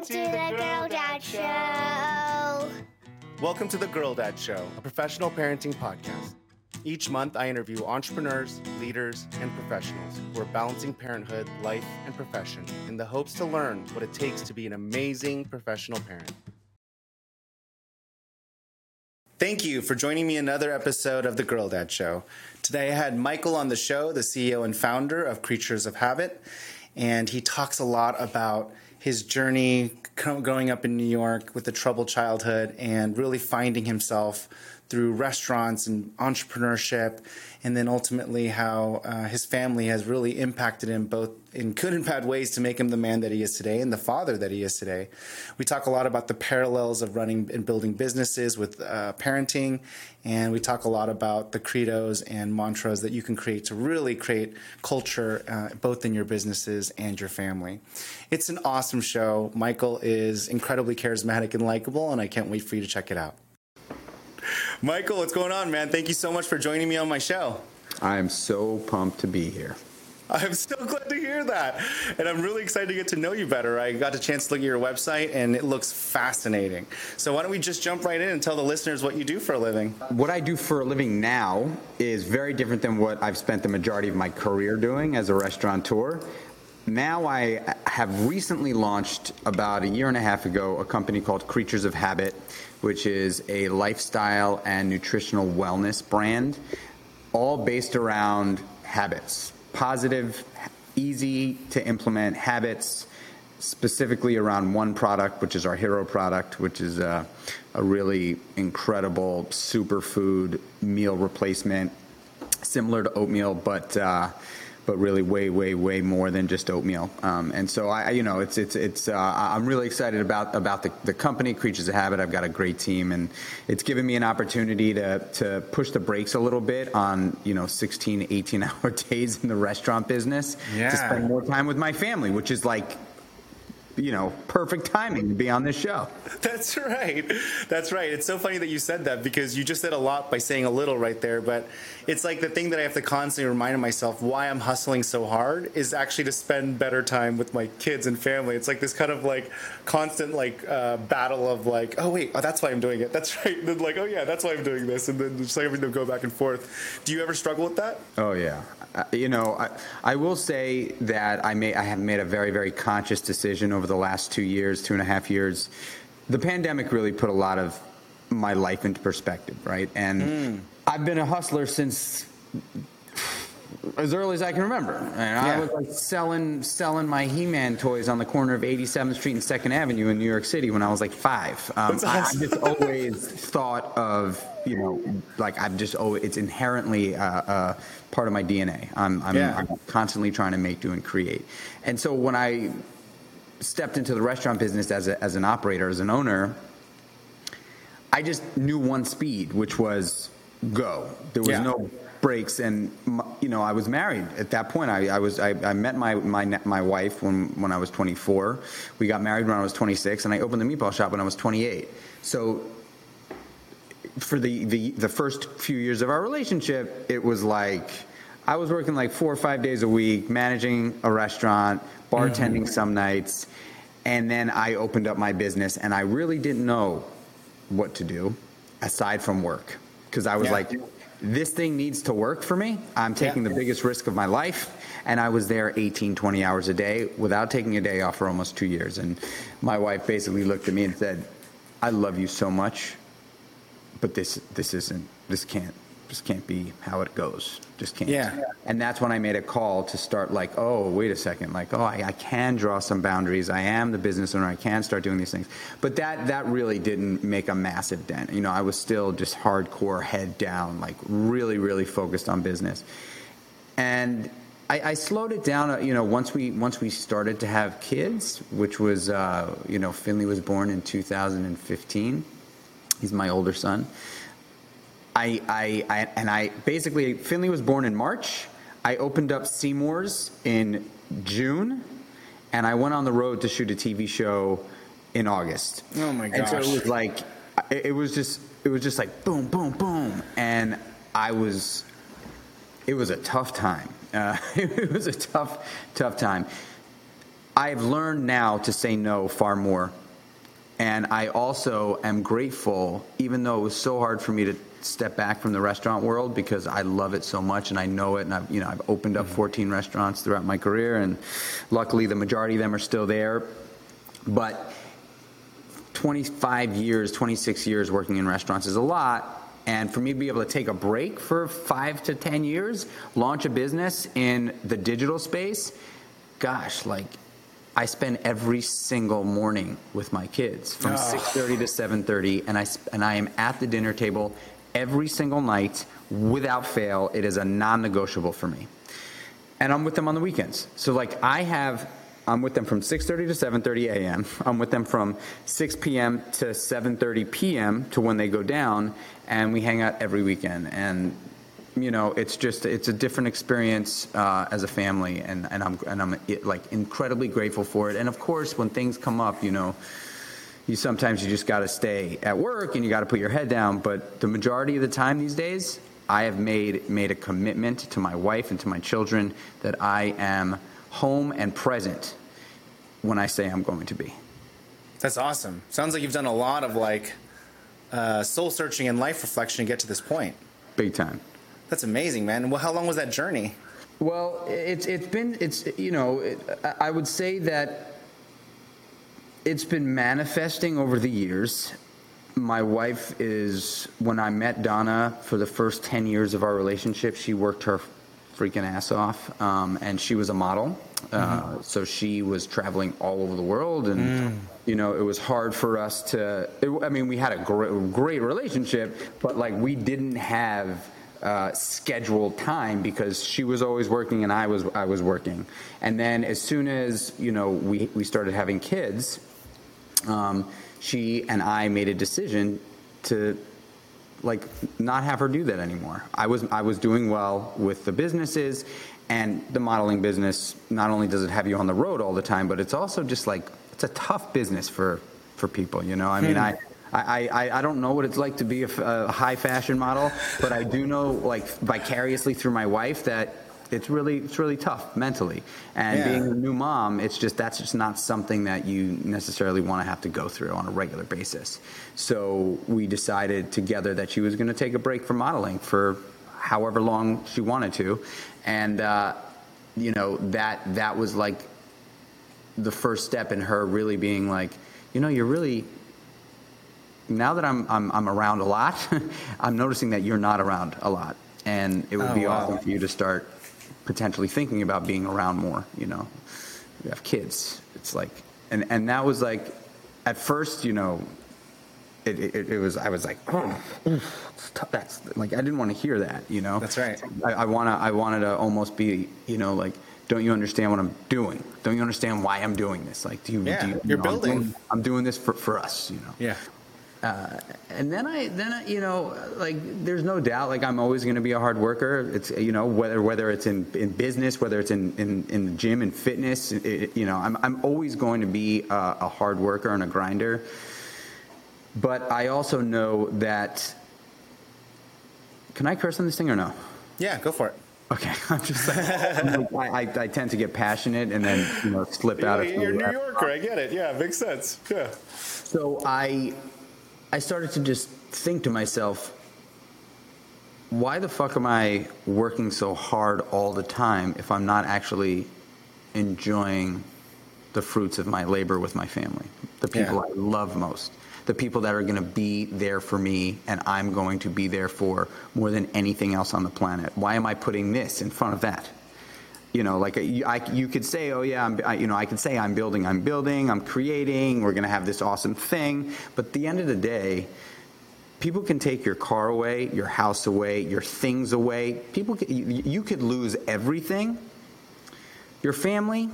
Welcome to the Girl Dad Show. Welcome to the Girl Dad Show, a professional parenting podcast. Each month, I interview entrepreneurs, leaders, and professionals who are balancing parenthood, life, and profession in the hopes to learn what it takes to be an amazing professional parent. Thank you for joining me another episode of the Girl Dad Show. Today I had Michael on the show, the CEO and founder of Kreatures of Habit, and he talks a lot about his journey growing up in New York with a troubled childhood and really finding himself through restaurants and entrepreneurship, and then ultimately how uh, his family has really impacted him both in good and bad ways to make him the man that he is today and the father that he is today. We talk a lot about the parallels of running and building businesses with uh, parenting, and we talk a lot about the credos and mantras that you can create to really create culture uh, both in your businesses and your family. It's an awesome show. Michael is incredibly charismatic and likable, and I can't wait for you to check it out. Michael, what's going on, man? Thank you so much for joining me on my show. I am so pumped to be here. I'm so glad to hear that. And I'm really excited to get to know you better. I got a chance to look at your website and it looks fascinating. So why don't we just jump right in and tell the listeners what you do for a living? What I do for a living now is very different than what I've spent the majority of my career doing as a restaurateur. Now I have recently launched about a year and a half ago a company called Kreatures of Habit, which is a lifestyle and nutritional wellness brand, all based around habits. Positive, easy to implement habits, specifically around one product, which is our hero product, which is a, a really incredible superfood meal replacement, similar to oatmeal, but uh, but really way, way, way more than just oatmeal. Um, and so I, you know, it's it's it's. Uh, I'm really excited about about the, the company, Kreatures of Habit. I've got a great team, and it's given me an opportunity to to push the brakes a little bit on you know 16, 18 hour days in the restaurant business yeah. to spend more time with my family, which is like you know, perfect timing to be on this show. That's right. That's right. It's so funny that you said that because you just said a lot by saying a little right there. But it's like the thing that I have to constantly remind myself why I'm hustling so hard is actually to spend better time with my kids and family. It's like this kind of like constant like uh, battle of like, oh wait, oh, that's why I'm doing it. That's right. And then like, oh yeah, that's why I'm doing this, and then just like everything go back and forth. Do you ever struggle with that? Oh yeah. Uh, you know, I, I will say that I may I have made a very very conscious decision over the last two years, two and a half years. The pandemic really put a lot of my life into perspective, right? And mm. I've been a hustler since as early as I can remember. And yeah. I was like selling selling my He-Man toys on the corner of 87th Street and Second Avenue in New York City when I was like five. Um, awesome. I, I, just always thought of you know like I've just oh it's inherently uh, uh, part of my DNA. I'm I'm, yeah. I'm constantly trying to make, do, and create. And so when I stepped into the restaurant business as a, as an operator, as an owner, I just knew one speed, which was go. There was yeah. no breaks and you know i was married at that point i, I was I, I, met my, my my wife when when i was 24 we got married when i was 26 and i opened the meatball shop when i was 28 so for the the, the first few years of our relationship it was like i was working like four or five days a week managing a restaurant bartending mm-hmm. some nights and then i opened up my business and i really didn't know what to do aside from work because i was yeah. like this thing needs to work for me. I'm taking yeah. the biggest risk of my life. And I was there 18, 20 hours a day without taking a day off for almost two years. And my wife basically looked at me and said, I love you so much, but this, this isn't, this can't just can't be how it goes. Just can't. Yeah. And that's when I made a call to start like, oh, wait a second, like, oh, I, I, can draw some boundaries. I am the business owner. I can start doing these things. But that that really didn't make a massive dent. You know, I was still just hardcore head down, like really, really focused on business. And I, I slowed it down. Uh, you know, once we once we started to have kids, which was, uh, you know, Finley was born in 2015. He's my older son I, I, I, and I basically Finley was born in March. I opened up Seamore's in June, and I went on the road to shoot a TV show in August. Oh my gosh! And so it was like, it was just, it was just like boom, boom, boom, and I was, it was a tough time. Uh, it was a tough, tough time. I've learned now to say no far more. And I also am grateful, even though it was so hard for me to step back from the restaurant world because I love it so much and I know it. And I've, you know, I've opened up mm-hmm. 14 restaurants throughout my career, and luckily the majority of them are still there. But 25 years, 26 years working in restaurants is a lot. And for me to be able to take a break for five to 10 years, launch a business in the digital space, gosh, like I spend every single morning with my kids from ah. 6:30 to 7:30, and I and I am at the dinner table every single night without fail. It is a non-negotiable for me, and I'm with them on the weekends. So like I have. I'm with them from 6:30 to 7:30 a.m. I'm with them from 6 p.m. to 7:30 p.m. to when they go down, and we hang out every weekend. And you know, it's just it's a different experience uh, as a family, and, and I'm and I'm like incredibly grateful for it. And of course, when things come up, you know, you sometimes you just got to stay at work and you got to put your head down. But the majority of the time these days, I have made made a commitment to my wife and to my children that I am home and present when I say I'm going to be. That's awesome. Sounds like you've done a lot of like uh, soul searching and life reflection to get to this point. Big time. That's amazing, man. Well, how long was that journey? Well, it's it's been it's you know it, I would say that it's been manifesting over the years. My wife is when I met Donna for the first ten years of our relationship, she worked her freaking ass off, um, and she was a model. Uh, so she was traveling all over the world, and you know it was hard for us to. It, I mean, we had a great, great relationship, but like we didn't have uh, scheduled time because she was always working and I was I was working. And then as soon as you know we we started having kids, um, she and I made a decision to like not have her do that anymore. I was I was doing well with the businesses and the modeling business. Not only does it have you on the road all the time, but it's also just like it's a tough business for for people. You know, I mean, I. I, I, I don't know what it's like to be a, f- a high fashion model, but I do know, like vicariously through my wife, that it's really it's really tough mentally. And Yeah. being a new mom, it's just that's just not something that you necessarily want to have to go through on a regular basis. So we decided together that she was going to take a break from modeling for however long she wanted to, and uh, you know that that was like the first step in her really being like, you know, you're really now that I'm I'm, I'm around a lot, I'm noticing that you're not around a lot, and it would Oh, be wow. awesome for you to start potentially thinking about being around more. You know, you have kids. It's like, and and that was like, at first, you know, it it, it was I was like, oh, that's like I didn't want to hear that. You know, That's right. I, I wanna I wanted to almost be you know like. Don't you understand what I'm doing? Don't you understand why I'm doing this? Like, do you? Yeah, do you, you're know, I'm building. doing- I'm doing this for, for us, you know Yeah. Uh, and then I then I, you know like there's no doubt like I'm always going to be a hard worker. It's you know whether whether it's in, in business, whether it's in, in, in the gym and fitness, it, you know I'm I'm always going to be a, a hard worker and a grinder. But I also know that. Can I curse on this thing or no? Yeah, go for it. Okay, I'm just like, I'm like, I, I, tend to get passionate and then you know slip out of. You're a New Yorker. I get it. Yeah, makes sense. Yeah. So I I started to just think to myself, why the fuck am I working so hard all the time if I'm not actually enjoying the fruits of my labor with my family, the people Yeah. I love most, the people that are going to be there for me and I'm going to be there for more than anything else on the planet. Why am I putting this in front of that? You know, like you, you could say, oh yeah, I'm, I, you know, I could say I'm building, I'm building, I'm creating, we're going to have this awesome thing. But at the end of the day, people can take your car away, your house away, your things away. People, can, you, you could lose everything. Your family,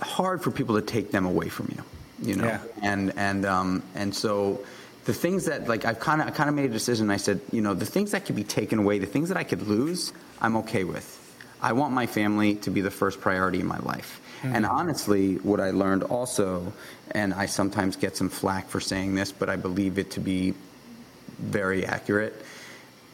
hard for people to take them away from you, you know. Yeah. And and um and so the things that like I've kind of I kind of made a decision. I said, you know, the things that could be taken away, the things that I could lose, I'm okay with. I want my family to be the first priority in my life. Mm-hmm. And honestly, what I learned also, and I sometimes get some flack for saying this, but I believe it to be very accurate.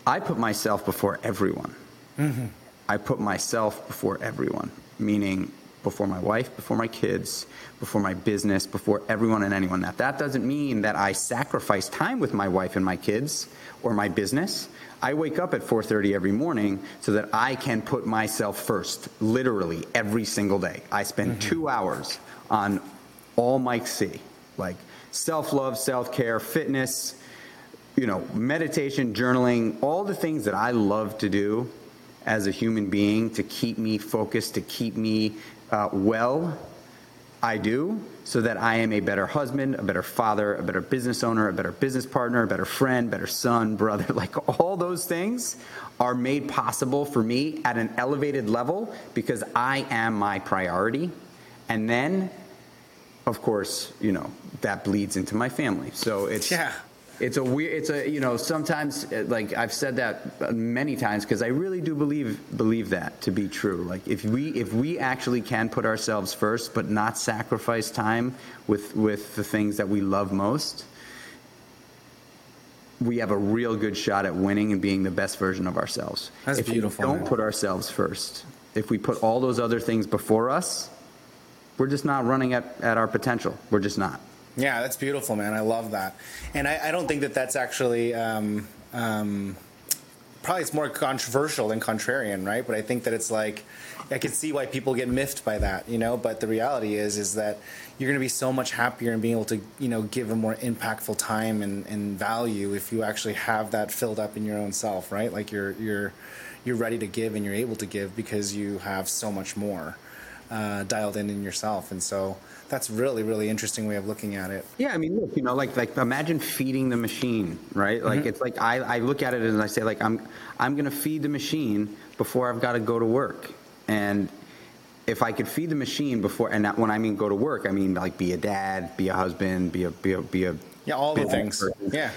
I put myself before everyone. Mm-hmm. I put myself before everyone. meaning before my wife, before my kids, before my business, before everyone and anyone. That that doesn't mean that I sacrifice time with my wife and my kids or my business. I wake up at 4:30 every morning so that I can put myself first, literally every single day. I spend mm-hmm. 2 hours on all Mike C. Like self-love, self-care, fitness, you know, meditation, journaling, all the things that I love to do as a human being to keep me focused, to keep me uh, well, I do so that I am a better husband, a better father, a better business owner, a better business partner, a better friend, better son, brother. Like all those things are made possible for me at an elevated level because I am my priority. And then, of course, you know, that bleeds into my family. So it's. Yeah it's a weird it's a you know sometimes uh, like i've said that many times because i really do believe believe that to be true. Like if we if we actually can put ourselves first but not sacrifice time with with the things that we love most we have a real good shot at winning and being the best version of ourselves. That's if beautiful we don't man. put ourselves first if we put all those other things before us we're just not running at, at our potential. We're just not yeah, that's beautiful, man. I love that, and I, I don't think that that's actually. Um, um, probably it's more controversial than contrarian, right? But I think that it's like I can see why people get miffed by that, you know. But the reality is, is that you're going to be so much happier and being able to, you know, give a more impactful time and, and value if you actually have that filled up in your own self, right? Like you're you're you're ready to give and you're able to give because you have so much more uh, dialed in in yourself, and so that's really really interesting way of looking at it. Yeah, I mean, look, you know, like like imagine feeding the machine, right? Like mm-hmm. it's like I, I look at it and I say like I'm I'm going to feed the machine before I've got to go to work, and if I could feed the machine before, and when I mean go to work, I mean like be a dad, be a husband, be a be a be a yeah, all the things. Person. Yeah.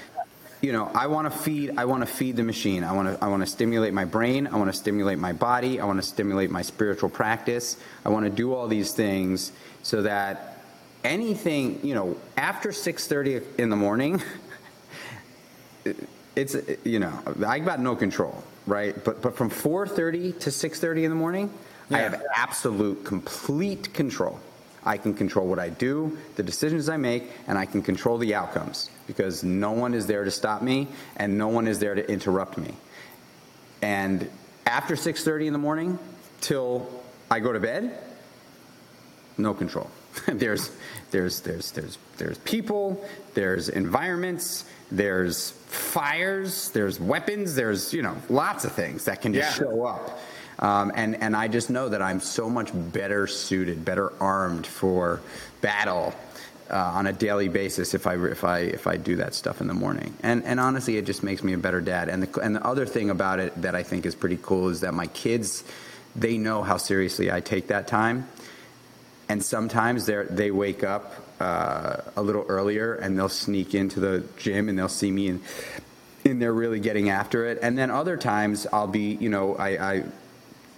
You know, I want to feed. I want to feed the machine. I want to. I want to stimulate my brain. I want to stimulate my body. I want to stimulate my spiritual practice. I want to do all these things so that anything you know after 6.30 in the morning it's you know i got no control right but but from 4.30 to 6.30 in the morning yeah. i have absolute complete control i can control what i do the decisions i make and i can control the outcomes because no one is there to stop me and no one is there to interrupt me and after 6.30 in the morning till i go to bed no control. there's there's there's there's there's people, there's environments, there's fires, there's weapons, there's you know lots of things that can just yeah. show up. Um, and and I just know that I'm so much better suited, better armed for battle uh, on a daily basis if I if I if I do that stuff in the morning. And and honestly, it just makes me a better dad. And the and the other thing about it that I think is pretty cool is that my kids, they know how seriously I take that time and sometimes they they wake up uh, a little earlier and they'll sneak into the gym and they'll see me and and they're really getting after it. And then other times I'll be, you know, I, I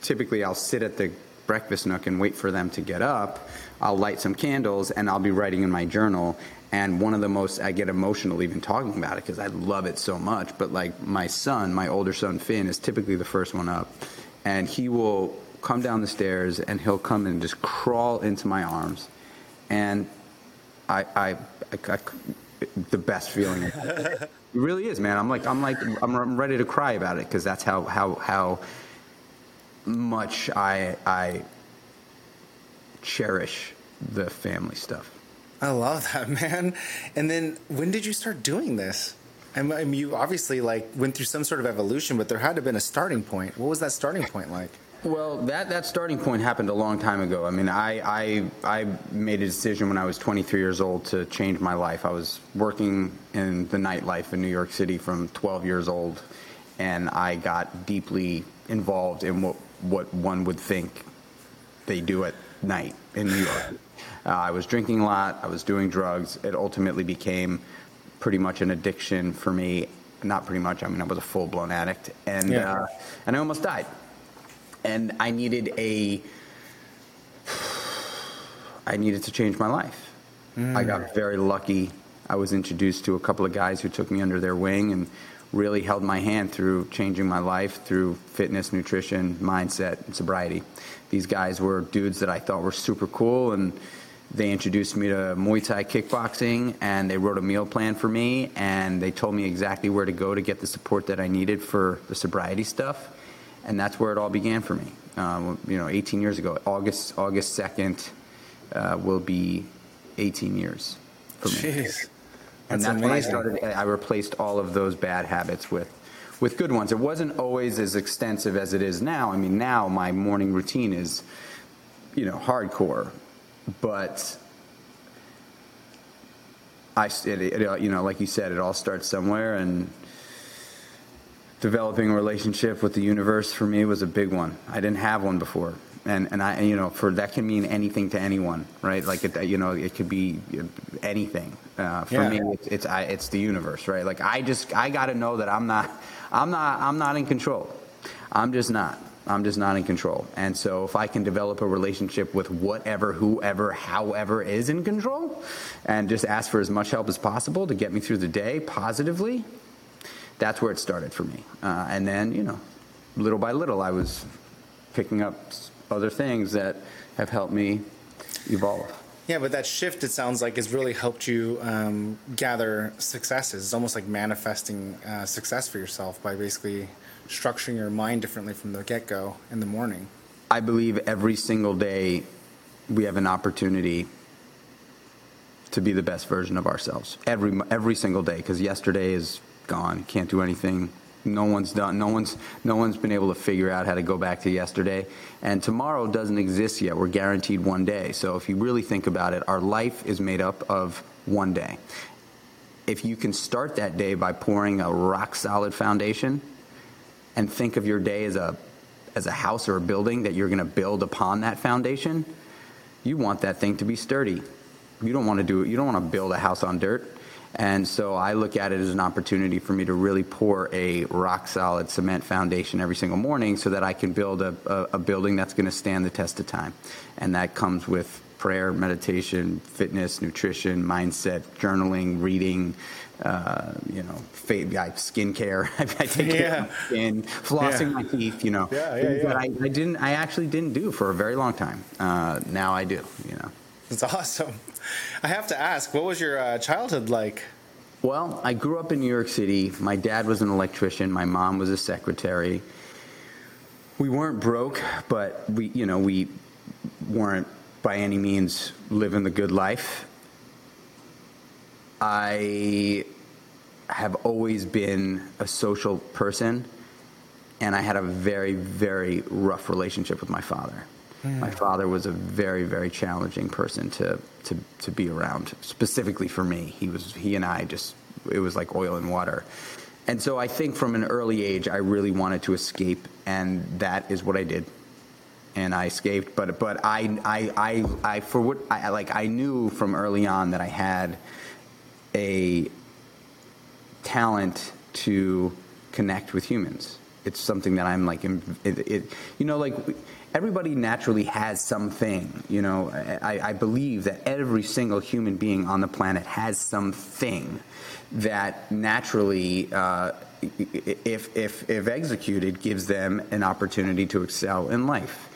typically I'll sit at the breakfast nook and wait for them to get up. I'll light some candles and I'll be writing in my journal. And one of the most, I get emotional even talking about it because I love it so much. But like my son, my older son Finn, is typically the first one up. And he will come down the stairs and he'll come and just crawl into my arms. And I, I, I, I the best feeling. it really is, man. I'm like, I'm like, I'm ready to cry about it because that's how, how, how much I, I cherish the family stuff. I love that, man. And then when did you start doing this? I mean, you obviously like went through some sort of evolution, but there had to have been a starting point. What was that starting point like? Well, that, that starting point happened a long time ago. I mean, I, I, I made a decision when I was 23 years old to change my life. I was working in the nightlife in New York City from 12 years old, and I got deeply involved in what, what one would think they do at night in New York. Uh, I was drinking a lot, I was doing drugs. It ultimately became pretty much an addiction for me. Not pretty much, I mean, I was a full blown addict, and, yeah. uh, and I almost died and I needed a I needed to change my life. Mm. I got very lucky. I was introduced to a couple of guys who took me under their wing and really held my hand through changing my life through fitness, nutrition, mindset, and sobriety. These guys were dudes that I thought were super cool, and they introduced me to Muay Thai kickboxing, and they wrote a meal plan for me, and they told me exactly where to go to get the support that I needed for the sobriety stuff, and that's where it all began for me. Um, you know, 18 years ago, August August 2nd uh, will be 18 years for me. Jeez. And That's that's when I started. I replaced all of those bad habits with, with good ones. It wasn't always as extensive as it is now. I mean, now my morning routine is, you know, hardcore, but I, it, it, you know, like you said, it all starts somewhere, and developing a relationship with the universe for me was a big one. I didn't have one before. And, and I, you know, for that can mean anything to anyone, right? Like, it, you know, it could be anything. Uh, for Yeah. me, it's, it's, I, it's the universe, right? Like, I just, I got to know that I'm not, I'm not, I'm not in control. I'm just not. I'm just not in control. And so if I can develop a relationship with whatever, whoever, however is in control, and just ask for as much help as possible to get me through the day positively, that's where it started for me. Uh, and then, you know, little by little, I was picking up other things that have helped me evolve. Yeah, but that shift, it sounds like, has really helped you um, gather successes. It's almost like manifesting uh, success for yourself by basically structuring your mind differently from the get go in the morning. I believe every single day we have an opportunity to be the best version of ourselves. Every every single day, because yesterday is gone. Can't do anything. No one's done. No one's no one's been able to figure out how to go back to yesterday. And tomorrow doesn't exist yet. We're guaranteed one day. So if you really think about it, our life is made up of one day. If you can start that day by pouring a rock solid foundation, and think of your day as a as a house or a building that you're going to build upon that foundation, you want that thing to be sturdy. You don't want to do. You don't want to build a house on dirt. And so I look at it as an opportunity for me to really pour a rock solid cement foundation every single morning so that I can build a, a, a building that's going to stand the test of time. And that comes with prayer, meditation, fitness, nutrition, mindset, journaling, reading, uh, you know, fa- I- skincare. I take care Yeah. of my skin, flossing Yeah. my teeth, you know, Yeah, yeah, yeah. that I, I didn't, I actually didn't do for a very long time. Uh, now I do, you know. It's awesome. I have to ask, what was your uh, childhood like? Well, I grew up in New York City. My dad was an electrician. My mom was a secretary. We weren't broke, but we, you know, we weren't by any means living the good life. I have always been a social person, and I had a very, very rough relationship with my father. My father was a very, very challenging person to, to, to be around, specifically for me. He was he and I just it was like oil and water. And so I think from an early age I really wanted to escape and that is what I did. And I escaped, but but I I I, I for what I like I knew from early on that I had a talent to connect with humans. It's something that I'm like, it, it, you know, like everybody naturally has something. You know, I, I believe that every single human being on the planet has something that naturally, uh, if if if executed, gives them an opportunity to excel in life.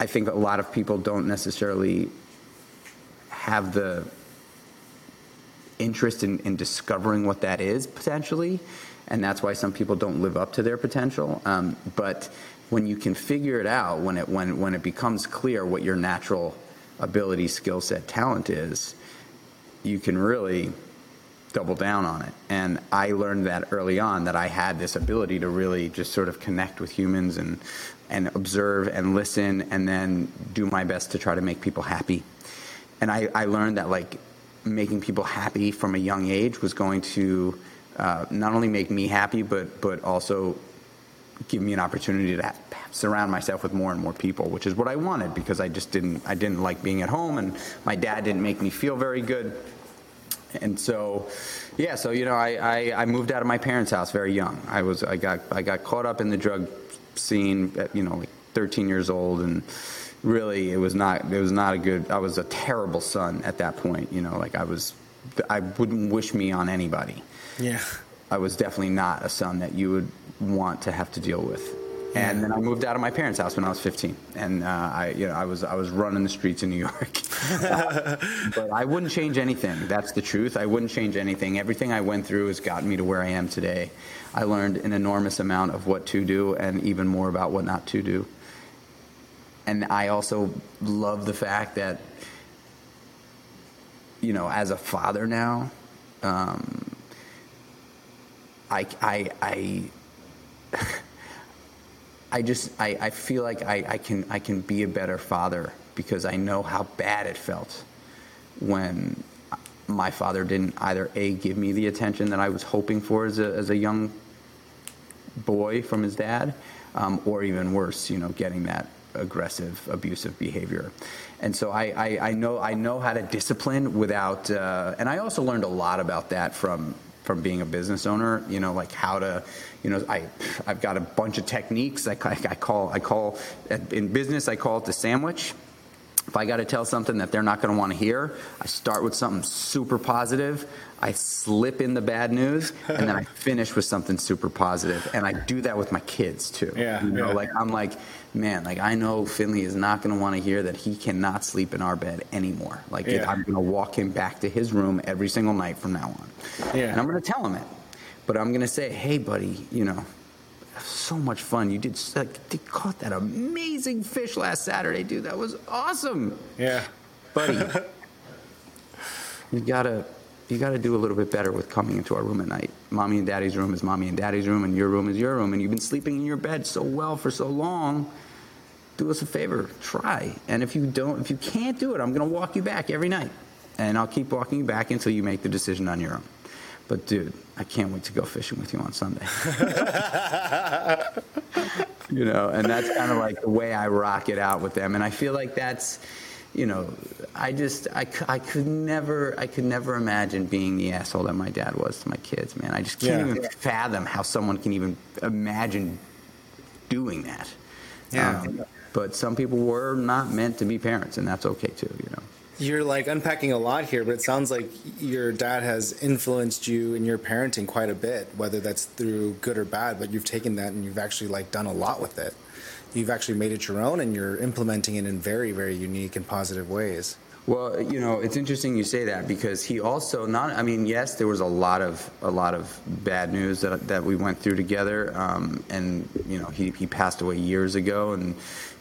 I think a lot of people don't necessarily have the interest in, in discovering what that is potentially, and that's why some people don't live up to their potential. Um, but when you can figure it out, when it when when it becomes clear what your natural ability, skill set, talent is, you can really double down on it. And I learned that early on that I had this ability to really just sort of connect with humans and and observe and listen and then do my best to try to make people happy. And I, I learned that like making people happy from a young age was going to uh, not only make me happy, but but also give me an opportunity to surround myself with more and more people, which is what I wanted because I just didn't I didn't like being at home, and my dad didn't make me feel very good. And so, yeah, so you know, I, I, I moved out of my parents' house very young. I was I got I got caught up in the drug scene at you know like 13 years old, and really it was not it was not a good. I was a terrible son at that point. You know, like I was I wouldn't wish me on anybody. Yeah. I was definitely not a son that you would want to have to deal with. And then I moved out of my parents' house when I was 15, and uh, I, you know, I was I was running the streets in New York. Uh, but I wouldn't change anything. That's the truth. I wouldn't change anything. Everything I went through has gotten me to where I am today. I learned an enormous amount of what to do, and even more about what not to do. And I also love the fact that, you know, as a father now, um, I I I. I just I, I feel like I, I can I can be a better father because I know how bad it felt when my father didn't either a give me the attention that I was hoping for as a as a young boy from his dad, um, or even worse, you know, getting that aggressive, abusive behavior. And so I, I, I know I know how to discipline without, uh, and I also learned a lot about that from from being a business owner. You know, like how to, you know, I I've got a bunch of techniques. I, I call I call in business I call it the sandwich. If I got to tell something that they're not going to want to hear, I start with something super positive. I slip in the bad news, and then I finish with something super positive. And I do that with my kids too. Yeah, you know, yeah. like I'm like, man, like I know Finley is not going to want to hear that he cannot sleep in our bed anymore. Like Yeah. I'm going to walk him back to his room every single night from now on. Yeah. And I'm going to tell him it, but I'm going to say, hey, buddy, you know, so much fun. You did like you caught that amazing fish last Saturday, dude. That was awesome, Yeah. buddy. you gotta you gotta do a little bit better with coming into our room at night. Mommy and Daddy's room is mommy and Daddy's room, and your room is your room. And you've been sleeping in your bed so well for so long. Do us a favor, try. And if you don't, if you can't do it, I'm gonna walk you back every night, and I'll keep walking you back until you make the decision on your own. But dude, I can't wait to go fishing with you on Sunday. you know, and that's kind of like the way I rock it out with them. And I feel like that's, you know, I just, I, I could never, I could never imagine being the asshole that my dad was to my kids, man. I just can't Yeah. even fathom how someone can even imagine doing that. Yeah. Um, but some people were not meant to be parents, and that's okay too, you know. You're like unpacking a lot here, but it sounds like your dad has influenced you in your parenting quite a bit, whether that's through good or bad, but you've taken that and you've actually like done a lot with it. You've actually made it your own and you're implementing it in very, very unique and positive ways. Well, you know, it's interesting you say that because he also not. I mean, yes, there was a lot of a lot of bad news that that we went through together, um, and you know, he he passed away years ago, and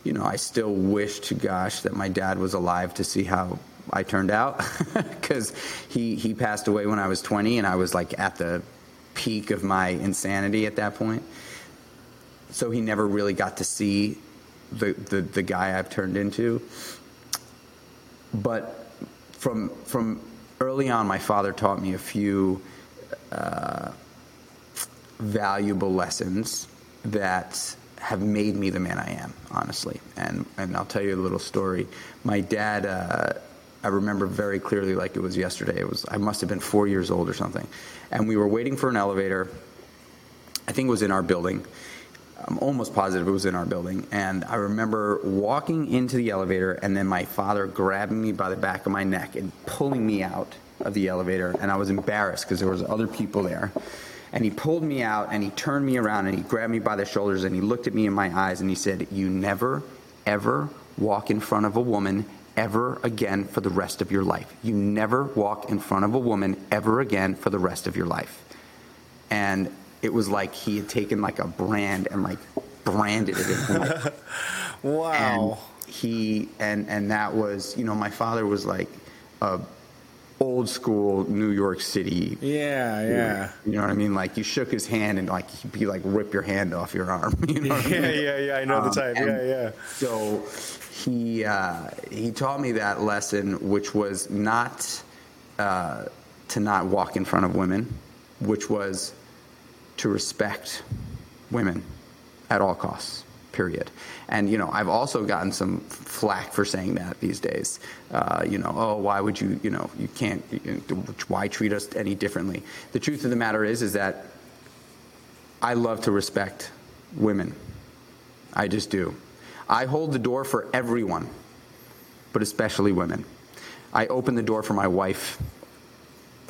you know, I still wish to gosh that my dad was alive to see how I turned out because he he passed away when I was 20, and I was like at the peak of my insanity at that point. So he never really got to see the the, the guy I've turned into but from from early on, my father taught me a few uh, valuable lessons that have made me the man I am, honestly. And and I'll tell you a little story. My dad, uh, I remember very clearly, like it was yesterday. It was I must have been four years old or something, and we were waiting for an elevator. I think it was in our building. I'm almost positive it was in our building. And I remember walking into the elevator and then my father grabbing me by the back of my neck and pulling me out of the elevator. And I was embarrassed because there was other people there. And he pulled me out and he turned me around and he grabbed me by the shoulders and he looked at me in my eyes and he said, You never, ever walk in front of a woman ever again for the rest of your life. You never walk in front of a woman ever again for the rest of your life and it was like he had taken like a brand and like branded it in. Wow. and he and and that was you know my father was like a old school New York City yeah, yeah. you know what I mean like you shook his hand and like he'd be like rip your hand off your arm you know what I Yeah, mean? yeah, yeah. I know the Um, type. and Yeah, yeah. So he uh, he taught me that lesson, which was not uh, to not walk in front of women, which was to respect women at all costs. Period. And you know, I've also gotten some flack for saying that these days. Uh, you know, oh, why would you? You know, you can't. You know, why treat us any differently? The truth of the matter is, is that I love to respect women. I just do. I hold the door for everyone, but especially women. I open the door for my wife.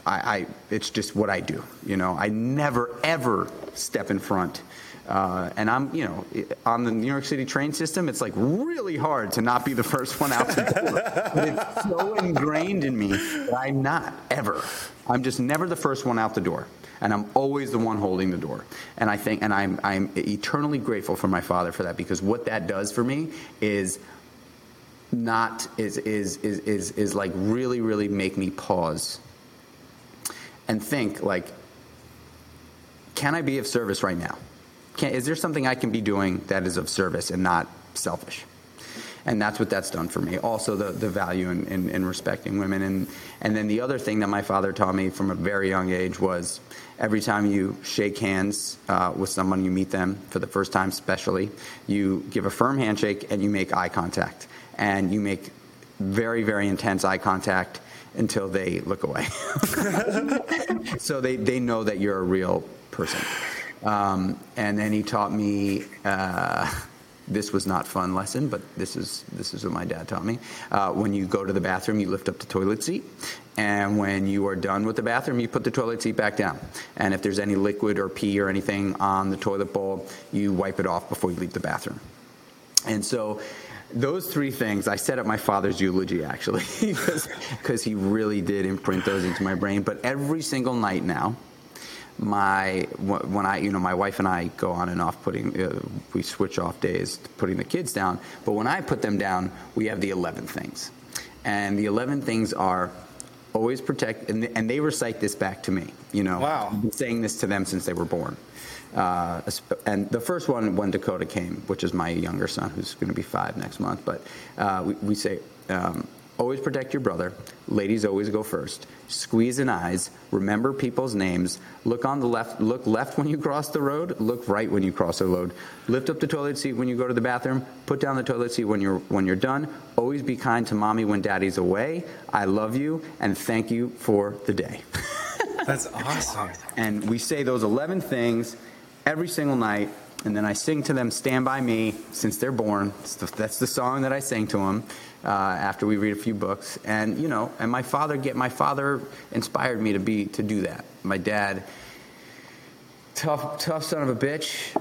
I, I it's just what I do. You know, I never ever step in front. Uh, and I'm, you know, on the New York City train system, it's like really hard to not be the first one out the door. but it's so ingrained in me that I'm not ever. I'm just never the first one out the door and I'm always the one holding the door. And I think, and I'm, I'm eternally grateful for my father for that because what that does for me is not is is is is, is like really really make me pause and think like, can I be of service right now? Can, is there something I can be doing that is of service and not selfish? and that's what that's done for me. Also, the, the value in, in, in, respecting women. And, and then the other thing that my father taught me from a very young age was every time you shake hands uh, with someone, you meet them for the first time, especially, you give a firm handshake and you make eye contact. And you make very, very intense eye contact until they look away. so they, they know that you're a real person. Um, and then he taught me. Uh, this was not fun lesson, but this is this is what my dad taught me. Uh, when you go to the bathroom, you lift up the toilet seat, and when you are done with the bathroom, you put the toilet seat back down. And if there's any liquid or pee or anything on the toilet bowl, you wipe it off before you leave the bathroom. And so. Those three things, I said at my father's eulogy actually, because he really did imprint those into my brain. But every single night now, my when I you know my wife and I go on and off putting uh, we switch off days putting the kids down. But when I put them down we have the 11 things. And the 11 things are always protect and, and they recite this back to me you know wow. saying this to them since they were born uh, and the first one when Dakota came which is my younger son who's going to be five next month but uh, we, we say um, Always protect your brother. Ladies always go first. Squeeze in eyes. Remember people's names. Look on the left. Look left when you cross the road. Look right when you cross the road. Lift up the toilet seat when you go to the bathroom. Put down the toilet seat when you're when you're done. Always be kind to mommy when daddy's away. I love you and thank you for the day. That's awesome. and we say those 11 things every single night and then I sing to them "Stand by Me" since they're born. That's the song that I sing to them uh, after we read a few books. And you know, and my father get my father inspired me to be to do that. My dad, tough tough son of a bitch,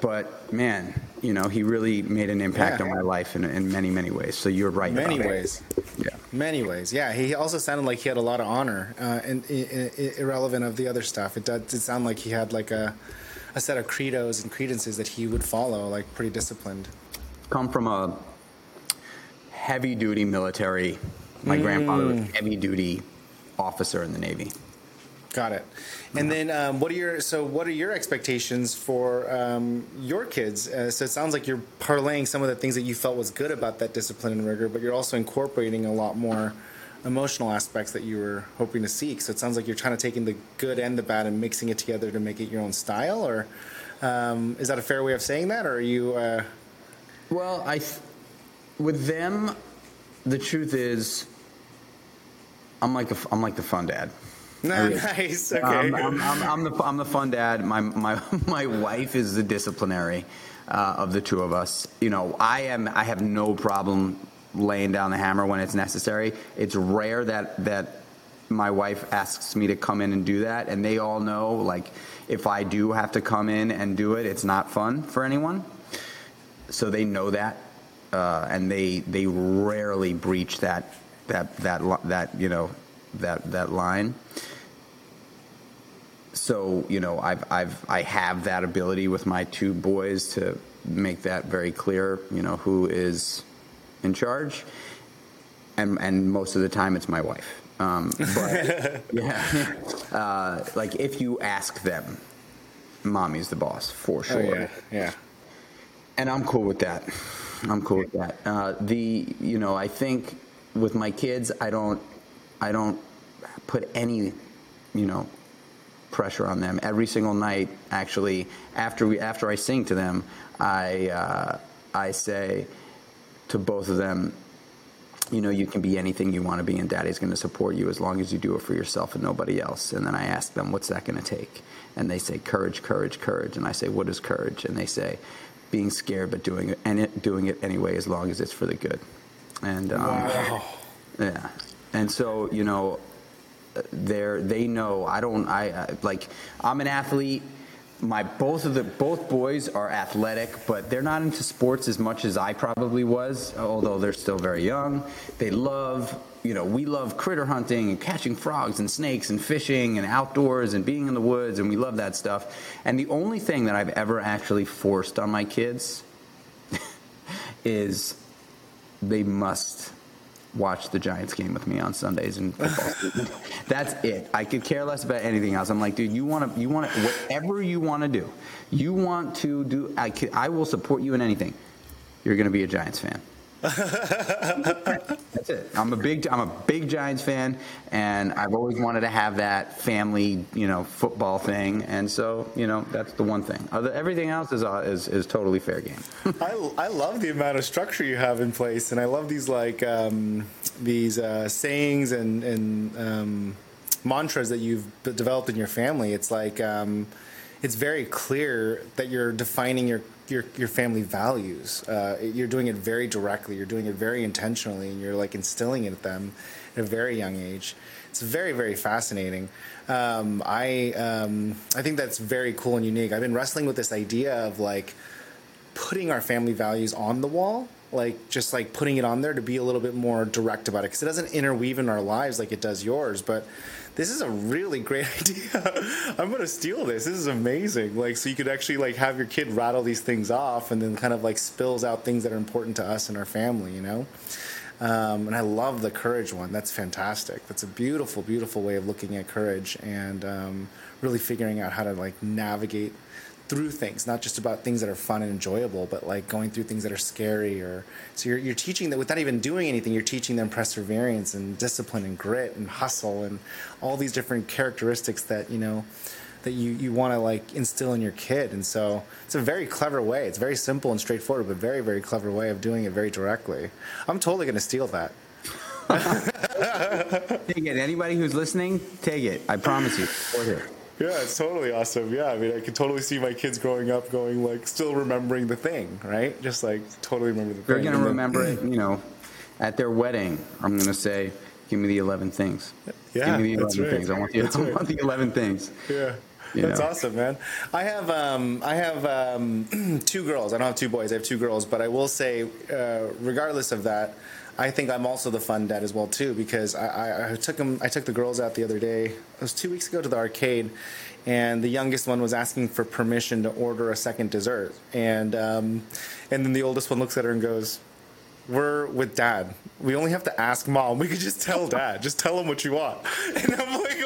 but man, you know, he really made an impact yeah. on my life in, in many many ways. So you're right. Many ways. Yeah. Many ways. Yeah. He also sounded like he had a lot of honor, uh, and, and, and irrelevant of the other stuff. It did, did sound like he had like a a set of credos and credences that he would follow, like pretty disciplined. Come from a heavy duty military. My mm. grandfather was heavy duty officer in the Navy. Got it. And yeah. then, um, what are your so what are your expectations for um, your kids? Uh, so it sounds like you're parlaying some of the things that you felt was good about that discipline and rigor, but you're also incorporating a lot more emotional aspects that you were hoping to seek. So it sounds like you're trying to take in the good and the bad and mixing it together to make it your own style. Or um, is that a fair way of saying that? Or are you? Uh... Well, I with them, the truth is, I'm like a, I'm like the fun dad. Nice. Okay. I'm, I'm, I'm, I'm, the I'm the fun dad. My my my wife is the disciplinary uh, of the two of us. You know, I am. I have no problem laying down the hammer when it's necessary. It's rare that that my wife asks me to come in and do that, and they all know like if I do have to come in and do it, it's not fun for anyone. So they know that uh, and they they rarely breach that that that that you know that that line. So you know I've I've I have that ability with my two boys to make that very clear. You know who is in charge, and and most of the time it's my wife. Um, but yeah, uh, like if you ask them, mommy's the boss for sure. Oh, yeah, yeah. And I'm cool with that. I'm cool with that. Uh, the you know I think with my kids I don't I don't put any you know pressure on them every single night. Actually, after we after I sing to them, I uh, I say to both of them, you know, you can be anything you want to be, and Daddy's going to support you as long as you do it for yourself and nobody else. And then I ask them, what's that going to take? And they say, courage, courage, courage. And I say, what is courage? And they say, being scared but doing it and it, doing it anyway as long as it's for the good. And um, wow. yeah, and so you know, they're they know I don't I, I like I'm an athlete my both of the both boys are athletic, but they're not into sports as much as I probably was, although they're still very young. They love, you know, we love critter hunting and catching frogs and snakes and fishing and outdoors and being in the woods and we love that stuff. And the only thing that I've ever actually forced on my kids is they must watch the Giants game with me on Sundays and football. That's it. I could care less about anything else. I'm like, dude, you want to, you want to, whatever you want to do, you want to do. I, can, I will support you in anything. You're going to be a Giants fan. That's it. I'm a big I'm a big Giants fan, and I've always wanted to have that family, you know, football thing, and so you know that's the one thing. Other, everything else is uh, is is totally fair game. I, I love the amount of structure you have in place, and I love these like um, these uh, sayings and and um, mantras that you've developed in your family. It's like um, it's very clear that you're defining your your your family values. Uh, you're doing it very directly. You're doing it very intentionally, and you're like instilling it at them at a very young age. It's very very fascinating. Um, I um, I think that's very cool and unique. I've been wrestling with this idea of like putting our family values on the wall like just like putting it on there to be a little bit more direct about it because it doesn't interweave in our lives like it does yours but this is a really great idea. I'm gonna steal this. This is amazing. Like, so you could actually like have your kid rattle these things off, and then kind of like spills out things that are important to us and our family. You know. Um, and I love the courage one. That's fantastic. That's a beautiful, beautiful way of looking at courage and um, really figuring out how to like navigate through things, not just about things that are fun and enjoyable, but like going through things that are scary or so you're, you're teaching that without even doing anything, you're teaching them perseverance and discipline and grit and hustle and all these different characteristics that, you know, that you, you want to like instill in your kid. And so it's a very clever way. It's very simple and straightforward, but very, very clever way of doing it very directly. I'm totally going to steal that. take it. Anybody who's listening, take it. I promise you. We're yeah, it's totally awesome. Yeah, I mean, I can totally see my kids growing up, going like, still remembering the thing, right? Just like totally remember the They're thing. They're gonna remember it, you know, at their wedding. I'm gonna say, "Give me the 11 things." Yeah, give me the 11 right. things. I want the, I right. the 11 things. Yeah. You That's know. awesome, man. I have um, I have um, two girls. I don't have two boys. I have two girls. But I will say, uh, regardless of that, I think I'm also the fun dad as well too because I, I, I took them I took the girls out the other day. It was two weeks ago to the arcade, and the youngest one was asking for permission to order a second dessert, and um, and then the oldest one looks at her and goes, "We're with dad. We only have to ask mom. We could just tell dad. Just tell him what you want." And I'm like, "Oh my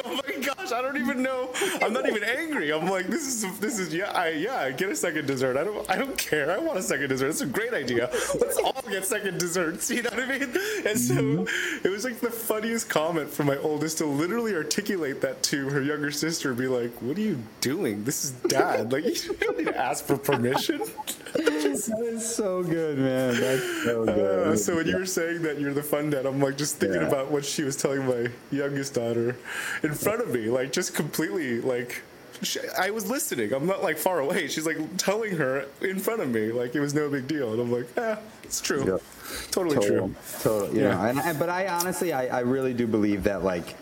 gosh, I don't even know. I'm not even angry. I'm like, this is this is yeah, I, yeah. Get a second dessert. I don't I don't care. I want a second dessert. It's a great idea. Let's all get second desserts. You know what I mean? And so mm-hmm. it was like the funniest comment from my oldest to literally articulate that to her younger sister. Be like, what are you doing? This is dad. Like you don't need to ask for permission. that is so good, man. That's so good. Uh, so when you were saying that you're the fun dad, I'm like just thinking yeah. about what she was telling my youngest daughter in front of me, like just completely like. She, I was listening. I'm not like far away. She's like telling her in front of me, like it was no big deal, and I'm like, ah, it's true, yeah. totally Total. true, totally. Yeah, know, and I, but I honestly, I, I really do believe that like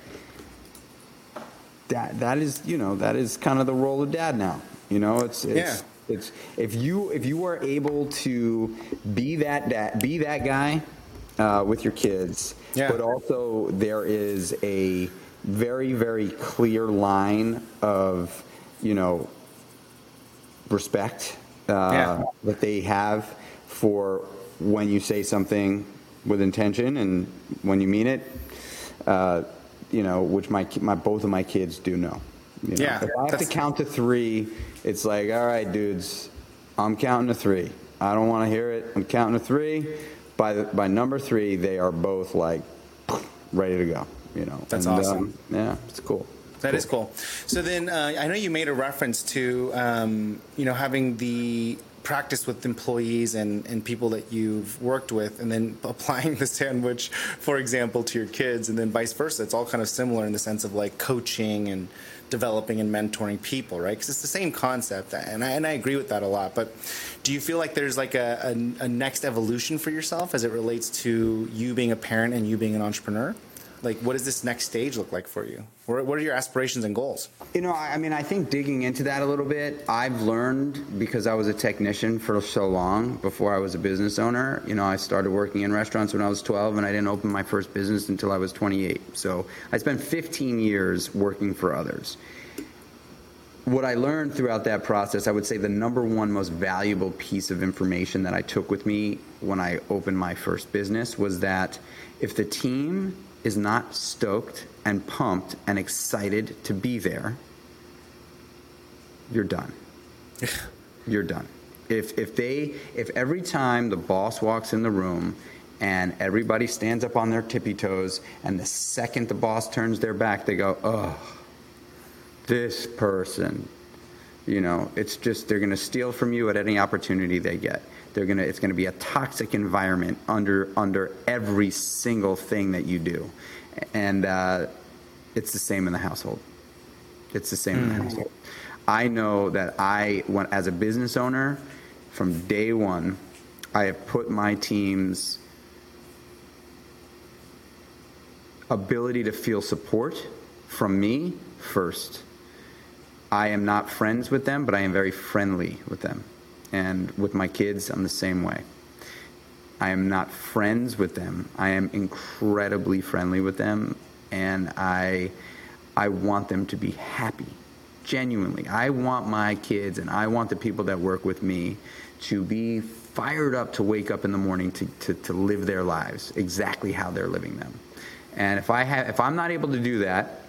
that that is you know that is kind of the role of dad now. You know, it's, it's yeah it's if you if you are able to be that dad, be that guy uh, with your kids, yeah. but also there is a very very clear line of you know respect uh, yeah. that they have for when you say something with intention and when you mean it. Uh, you know, which my my both of my kids do know. You know? Yeah, if I have to count to three it's like, all right, dudes, I'm counting to three. I don't want to hear it. I'm counting to three. By the, by number three, they are both like ready to go. You know, that's and, awesome. Um, yeah, it's cool. That cool. is cool. So then, uh, I know you made a reference to um, you know having the practice with employees and, and people that you've worked with and then applying the sandwich for example to your kids and then vice versa it's all kind of similar in the sense of like coaching and developing and mentoring people, right? Because it's the same concept, and I, and I agree with that a lot. But do you feel like there's like a, a, a, next evolution for yourself as it relates to you being a parent and you being an entrepreneur? Like what does this next stage look like for you? What are your aspirations and goals? You know, I mean, I think digging into that a little bit, I've learned because I was a technician for so long before I was a business owner. You know, I started working in restaurants when I was 12, and I didn't open my first business until I was 28. So I spent 15 years working for others. What I learned throughout that process, I would say the number one most valuable piece of information that I took with me when I opened my first business was that if the team is not stoked and pumped and excited to be there, you're done. you're done. If if they if every time the boss walks in the room and everybody stands up on their tippy toes and the second the boss turns their back they go, "Oh, this person." You know, it's just they're going to steal from you at any opportunity they get. They're to it's going to be a toxic environment under under every single thing that you do. And uh, it's the same in the household. It's the same in the household. I know that I, when, as a business owner, from day one, I have put my team's ability to feel support from me first. I am not friends with them, but I am very friendly with them. And with my kids, I'm the same way. I am not friends with them. I am incredibly friendly with them, and I, I want them to be happy, genuinely. I want my kids and I want the people that work with me to be fired up to wake up in the morning to, to, to live their lives exactly how they're living them. And if I have, if I'm not able to do that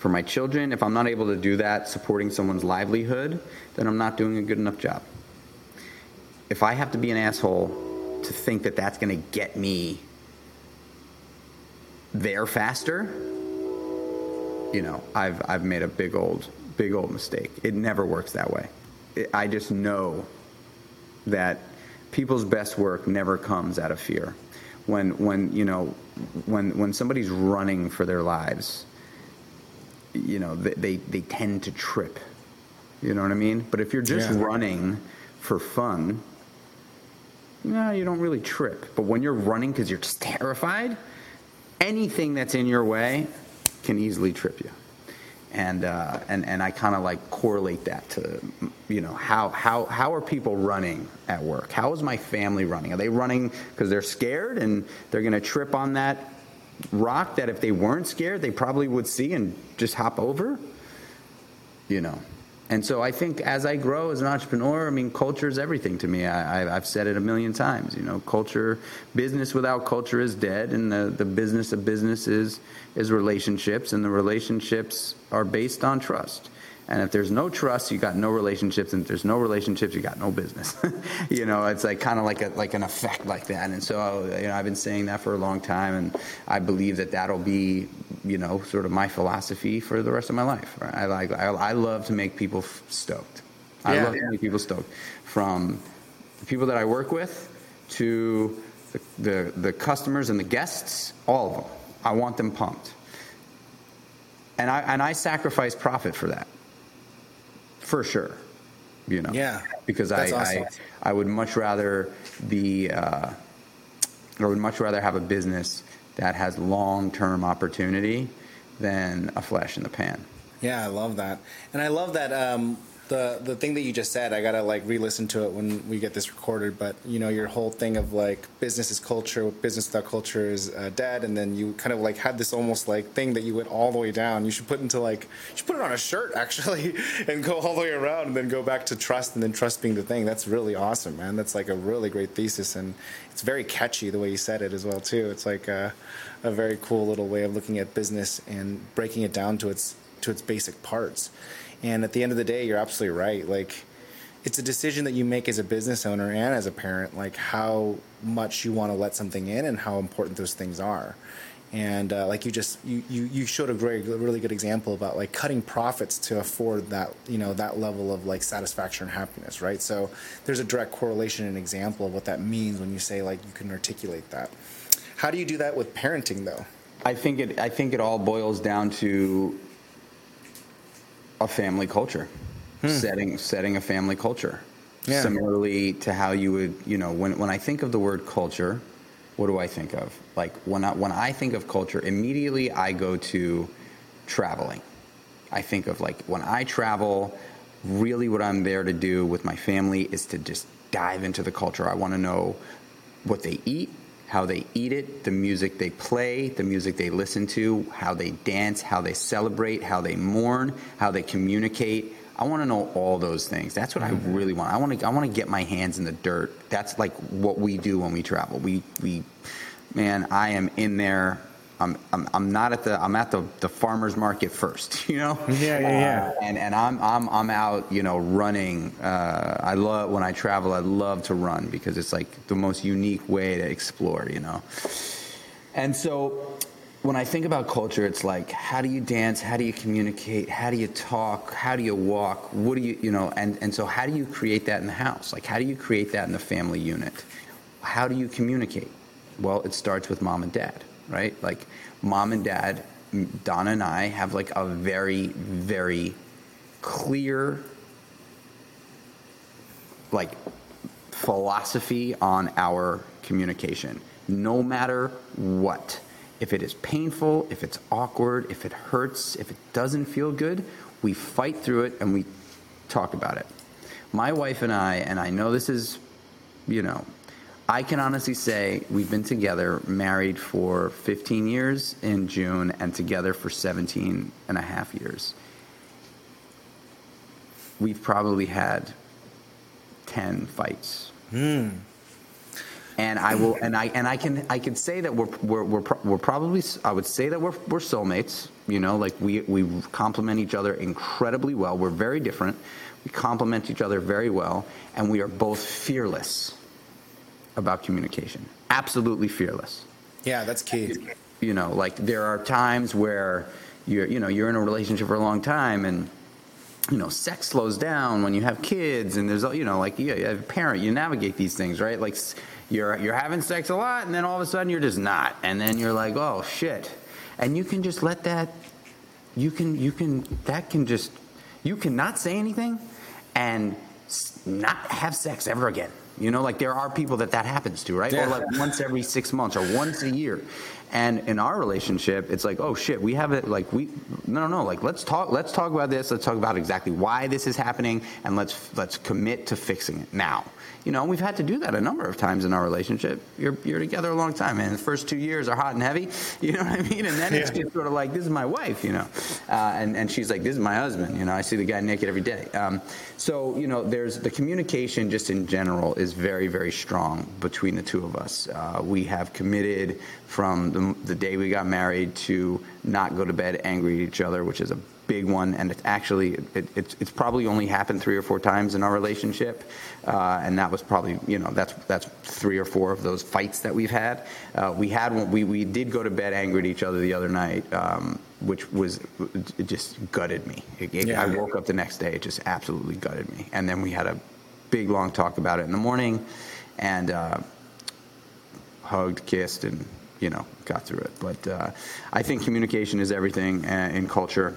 for my children, if I'm not able to do that supporting someone's livelihood, then I'm not doing a good enough job. If I have to be an asshole to think that that's going to get me there faster, you know, I've I've made a big old big old mistake. It never works that way. It, I just know that people's best work never comes out of fear. When when you know when when somebody's running for their lives, you know they they, tend to trip. You know what I mean? But if you're just Yeah. running for fun, no, you don't really trip. But when you're running because you're just terrified, anything that's in your way can easily trip you. And uh, and and I kind of like correlate that to you know how how how are people running at work? How is my family running? Are they running because they're scared and they're going to trip on that rock that if they weren't scared they probably would see and just hop over? you know. And so I think as I grow as an entrepreneur, I mean, culture is everything to me. I, I've said it a million times. You know, culture, business without culture is dead, and the, the business of business is is relationships, and the relationships are based on trust. And if there's no trust, you got no relationships, and if there's no relationships, you got no business. you know, it's like kind of like a like an effect like that. And so, you know, I've been saying that for a long time, and I believe that that'll be, you know, sort of my philosophy for the rest of my life. Right? I like I, I love to make people f- stoked. I Yeah. love to make people stoked, from the people that I work with to the, the the customers and the guests, all of them. I want them pumped, and I and I sacrifice profit for that for sure. You know, Yeah. because I, awesome. I I would much rather be uh, I would much rather have a business that has long term opportunity than a flash in the pan. Yeah, I love that, and I love that um, the the thing that you just said. I gotta like re-listen to it when we get this recorded. But you know, your whole thing of like business is culture, business without culture is uh, dead, and then you kind of like had this almost like thing that you went all the way down. You should put into like you should put it on a shirt actually, and go all the way around, and then go back to trust, and then trust being the thing. That's really awesome, man. That's like a really great thesis, and it's very catchy the way you said it as well too. It's like a, a very cool little way of looking at business and breaking it down to its to its basic parts. And at the end of the day, you're absolutely right. Like, it's a decision that you make as a business owner and as a parent, like how much you want to let something in and how important those things are. And uh, like you just you, you you showed a very really good example about like cutting profits to afford that you know that level of like satisfaction and happiness, right? So there's a direct correlation and example of what that means when you say like you can articulate that. How do you do that with parenting though? I think it. I think it all boils down to a family culture, hmm. setting setting a family culture. Yeah. Similarly to how you would, you know, when when I think of the word culture, what do I think of? Like when I, when I think of culture, immediately I go to traveling. I think of like when I travel, really what I'm there to do with my family is to just dive into the culture. I want to know what they eat, how they eat it, the music they play, the music they listen to, how they dance, how they celebrate, how they mourn, how they communicate. I want to know all those things. That's what mm-hmm. I really want. I want to I want to get my hands in the dirt. That's like what we do when we travel. We we man, I am in there I'm, I'm, I'm not at the I'm at the, the farmers market first, you know. Yeah, yeah, yeah. Uh, and and I'm I'm I'm out, you know, running. Uh, I love when I travel. I love to run because it's like the most unique way to explore, you know. And so when I think about culture, it's like how do you dance? How do you communicate? How do you talk? How do you walk? What do you you know? And and so how do you create that in the house? Like how do you create that in the family unit? How do you communicate? Well, it starts with mom and dad right? Like mom and dad, Donna and I have like a very, very clear like philosophy on our communication, no matter what. If it is painful, if it's awkward, if it hurts, if it doesn't feel good, we fight through it and we talk about it. My wife and I, and I know this is, you know, I can honestly say we've been together, married for 15 years in June, and together for 17 and a half years. We've probably had 10 fights. Mm. And I will, and I, and I can, I can say that we're, we're, we're, we're probably, I would say that we're, we're soulmates. You know, like we, we complement each other incredibly well. We're very different. We complement each other very well, and we are both fearless about communication. Absolutely fearless. Yeah, that's key. You know, like there are times where you're, you know, you're in a relationship for a long time and you know, sex slows down when you have kids, and there's, you know, like you have a parent, you navigate these things, right? Like you're you're having sex a lot, and then all of a sudden you're just not, and then you're like, oh shit, and you can just let that, you can you can that can just, you cannot say anything, and not have sex ever again. You know, like there are people that that happens to, right? Yeah. Or like once every six months or once a year. And in our relationship, it's like, oh shit, we have it. Like we, no, no, like let's talk. Let's talk about this. Let's talk about exactly why this is happening, and let's let's commit to fixing it now you know, we've had to do that a number of times in our relationship. You're, you're together a long time, and The first two years are hot and heavy, you know what I mean? And then it's just sort of like, this is my wife, you know. Uh, and, and she's like, this is my husband, you know. I see the guy naked every day. Um, so, you know, there's the communication just in general is very, very strong between the two of us. Uh, we have committed from the, the day we got married to not go to bed angry at each other, which is a big one, and it's actually it, it's, it's probably only happened three or four times in our relationship, uh, and that was probably you know that's that's three or four of those fights that we've had. Uh, we had one, we we did go to bed angry at each other the other night, um, which was it just gutted me. It, it, yeah. I woke up the next day, it just absolutely gutted me, and then we had a big long talk about it in the morning, and. Uh, hugged, kissed, and you know got through it. But uh, I think communication is everything uh, in culture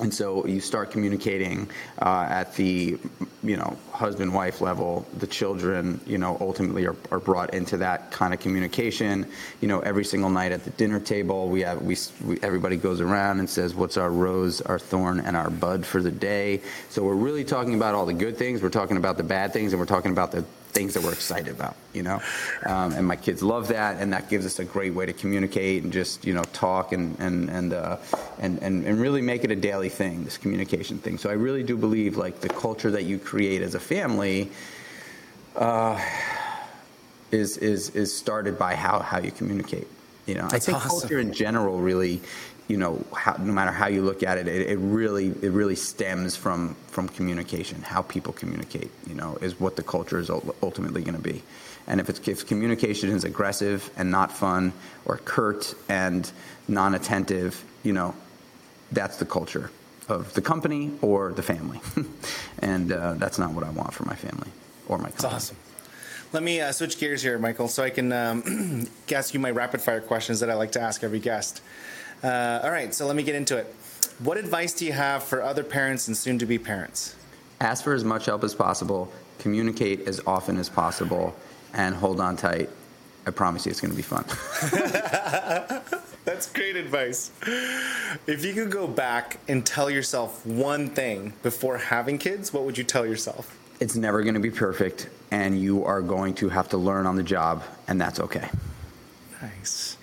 and so you start communicating uh, at the you know husband wife level the children you know ultimately are, are brought into that kind of communication. You know every single night at the dinner table we have we, we, everybody goes around and says what's our rose our thorn and our bud for the day? So we're really talking about all the good things. We're talking about the bad things and we're talking about the things that we're excited about, you know. Um, and my kids love that, and that gives us a great way to communicate and just you know talk and and and uh, and, and and really make it a daily thing, this communication thing. So I really do believe like the culture that you create as a family. Uh, is is is started by how how you communicate. You know, That's I think awesome. culture in general really you know, how, no matter how you look at it, it, it, really it really stems from from communication. How people communicate, you know, is what the culture is ultimately going to be. And if it's if communication is aggressive and not fun, or curt and non-attentive, you know, that's the culture of the company or the family. and uh, that's not what I want for my family or my company. That's awesome. Let me uh, switch gears here, Michael, so I can um, ask you my rapid fire questions that I like to ask every guest. Uh, all right, so let me get into it. What advice do you have for other parents and soon to be parents? Ask for as much help as possible, communicate as often as possible, and hold on tight I promise you, it's going to be fun. That's great advice. If you could go back and tell yourself one thing before having kids, what would you tell yourself? It's never going to be perfect, and you are going to have to learn on the job, and that's okay. Nice.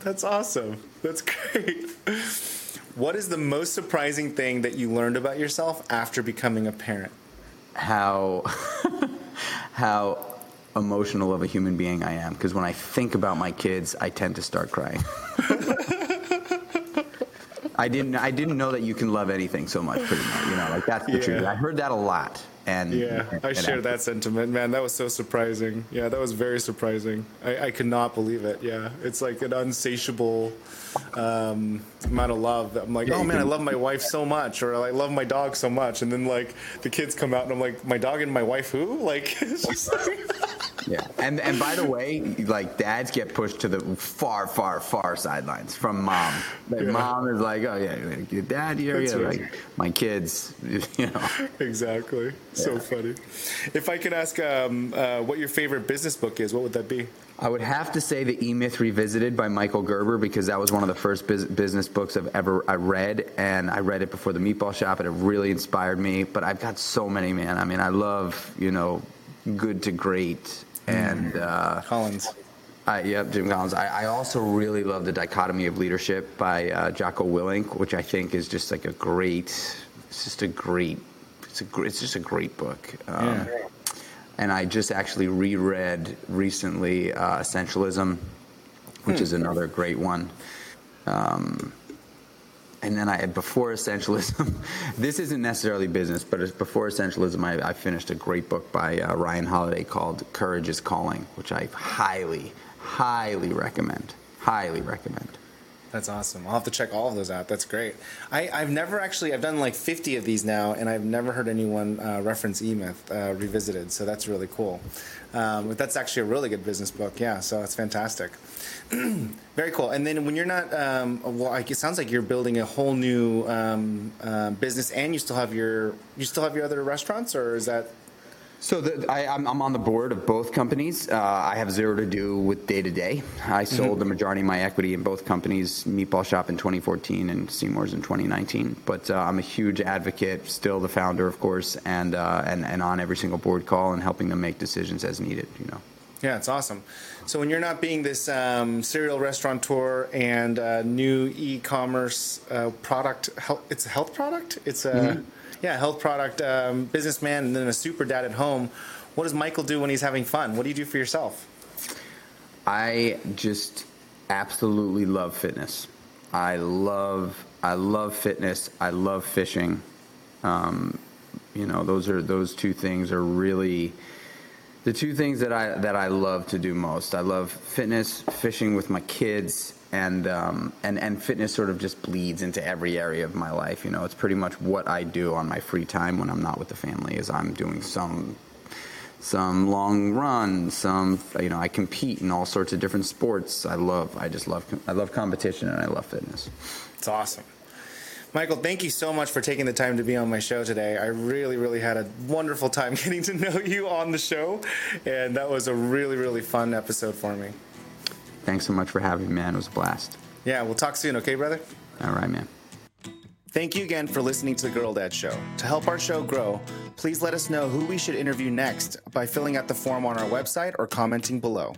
That's awesome. That's great. What is the most surprising thing that you learned about yourself after becoming a parent? How how emotional of a human being I am because when I think about my kids, I tend to start crying. I didn't I didn't know that you can love anything so much pretty much, you know, like that's the Yeah. truth. I heard that a lot. And Yeah, I and share that sentiment, man. That was so surprising. Yeah, that was very surprising. I, I could not believe it. Yeah, it's like an unsatiable um, amount of love. I'm like, Yeah, oh man, I love my wife so much, or I love my dog so much, and then like the kids come out, and I'm like, my dog and my wife, who? Like, it's just like, Yeah, and and by the way, like dads get pushed to the far, far, far sidelines from mom. Like Yeah. mom is like, oh yeah, your dad here, yeah, right. like my kids, you know. exactly. So funny. If I could ask um, uh, what your favorite business book is, what would that be? I would have to say the E Myth Revisited by Michael Gerber because that was one of the first bus- business books I've ever I read, and I read it before the Meatball Shop, and it really inspired me. But I've got so many, man. I mean, I love you know, good to great, and uh, Collins. I, yep, Jim Collins. I, I also really love the Dichotomy of Leadership by uh, Jocko Willink, which I think is just like a great. It's just a great. It's a. It's just a great book. Um, Yeah. And I just actually reread recently uh, Essentialism, which is another great one. Um, and then I before Essentialism, this isn't necessarily business, but it's before Essentialism, I, I finished a great book by uh, Ryan Holiday called Courage is Calling, which I highly, highly recommend. Highly recommend. That's awesome. I'll have to check all of those out. That's great. I, I've never actually, I've done like 50 of these now, and I've never heard anyone uh, reference E-Myth uh, revisited. So that's really cool. Um, but that's actually a really good business book. Yeah, so that's fantastic. Very cool. And then when you're not, um, well, like, it sounds like you're building a whole new um, uh, business, and you still have your, you still have your other restaurants, or is that? So the, I, I'm, I'm on the board of both companies. Uh, I have zero to do with day to day. I sold the majority of my equity in both companies, Meatball Shop in 2014 and Seamore's in 2019. But uh, I'm a huge advocate, still the founder, of course, and, uh, and and on every single board call and helping them make decisions as needed. You know. Yeah, it's awesome. So when you're not being this um, serial restaurateur and uh, new e-commerce uh, product, health, it's a health product. It's a yeah health product um, businessman, and then a super dad at home. What does Michael do when he's having fun? What do you do for yourself? I just absolutely love fitness. I love I love fitness. I love fishing. Um, you know, those are those two things are really the two things that I that I love to do most. I love fitness, fishing with my kids, and um, and and fitness sort of just bleeds into every area of my life. You know, it's pretty much what I do on my free time when I'm not with the family. Is I'm doing some some long run, some you know I compete in all sorts of different sports. I love I just love I love competition and I love fitness. It's awesome. Michael, thank you so much for taking the time to be on my show today. I really, really had a wonderful time getting to know you on the show, and that was a really, really fun episode for me. Thanks so much for having me, man. It was a blast. Yeah, we'll talk soon, okay, brother? All right, man. Thank you again for listening to the Girl Dad Show. To help our show grow, please let us know who we should interview next by filling out the form on our website or commenting below.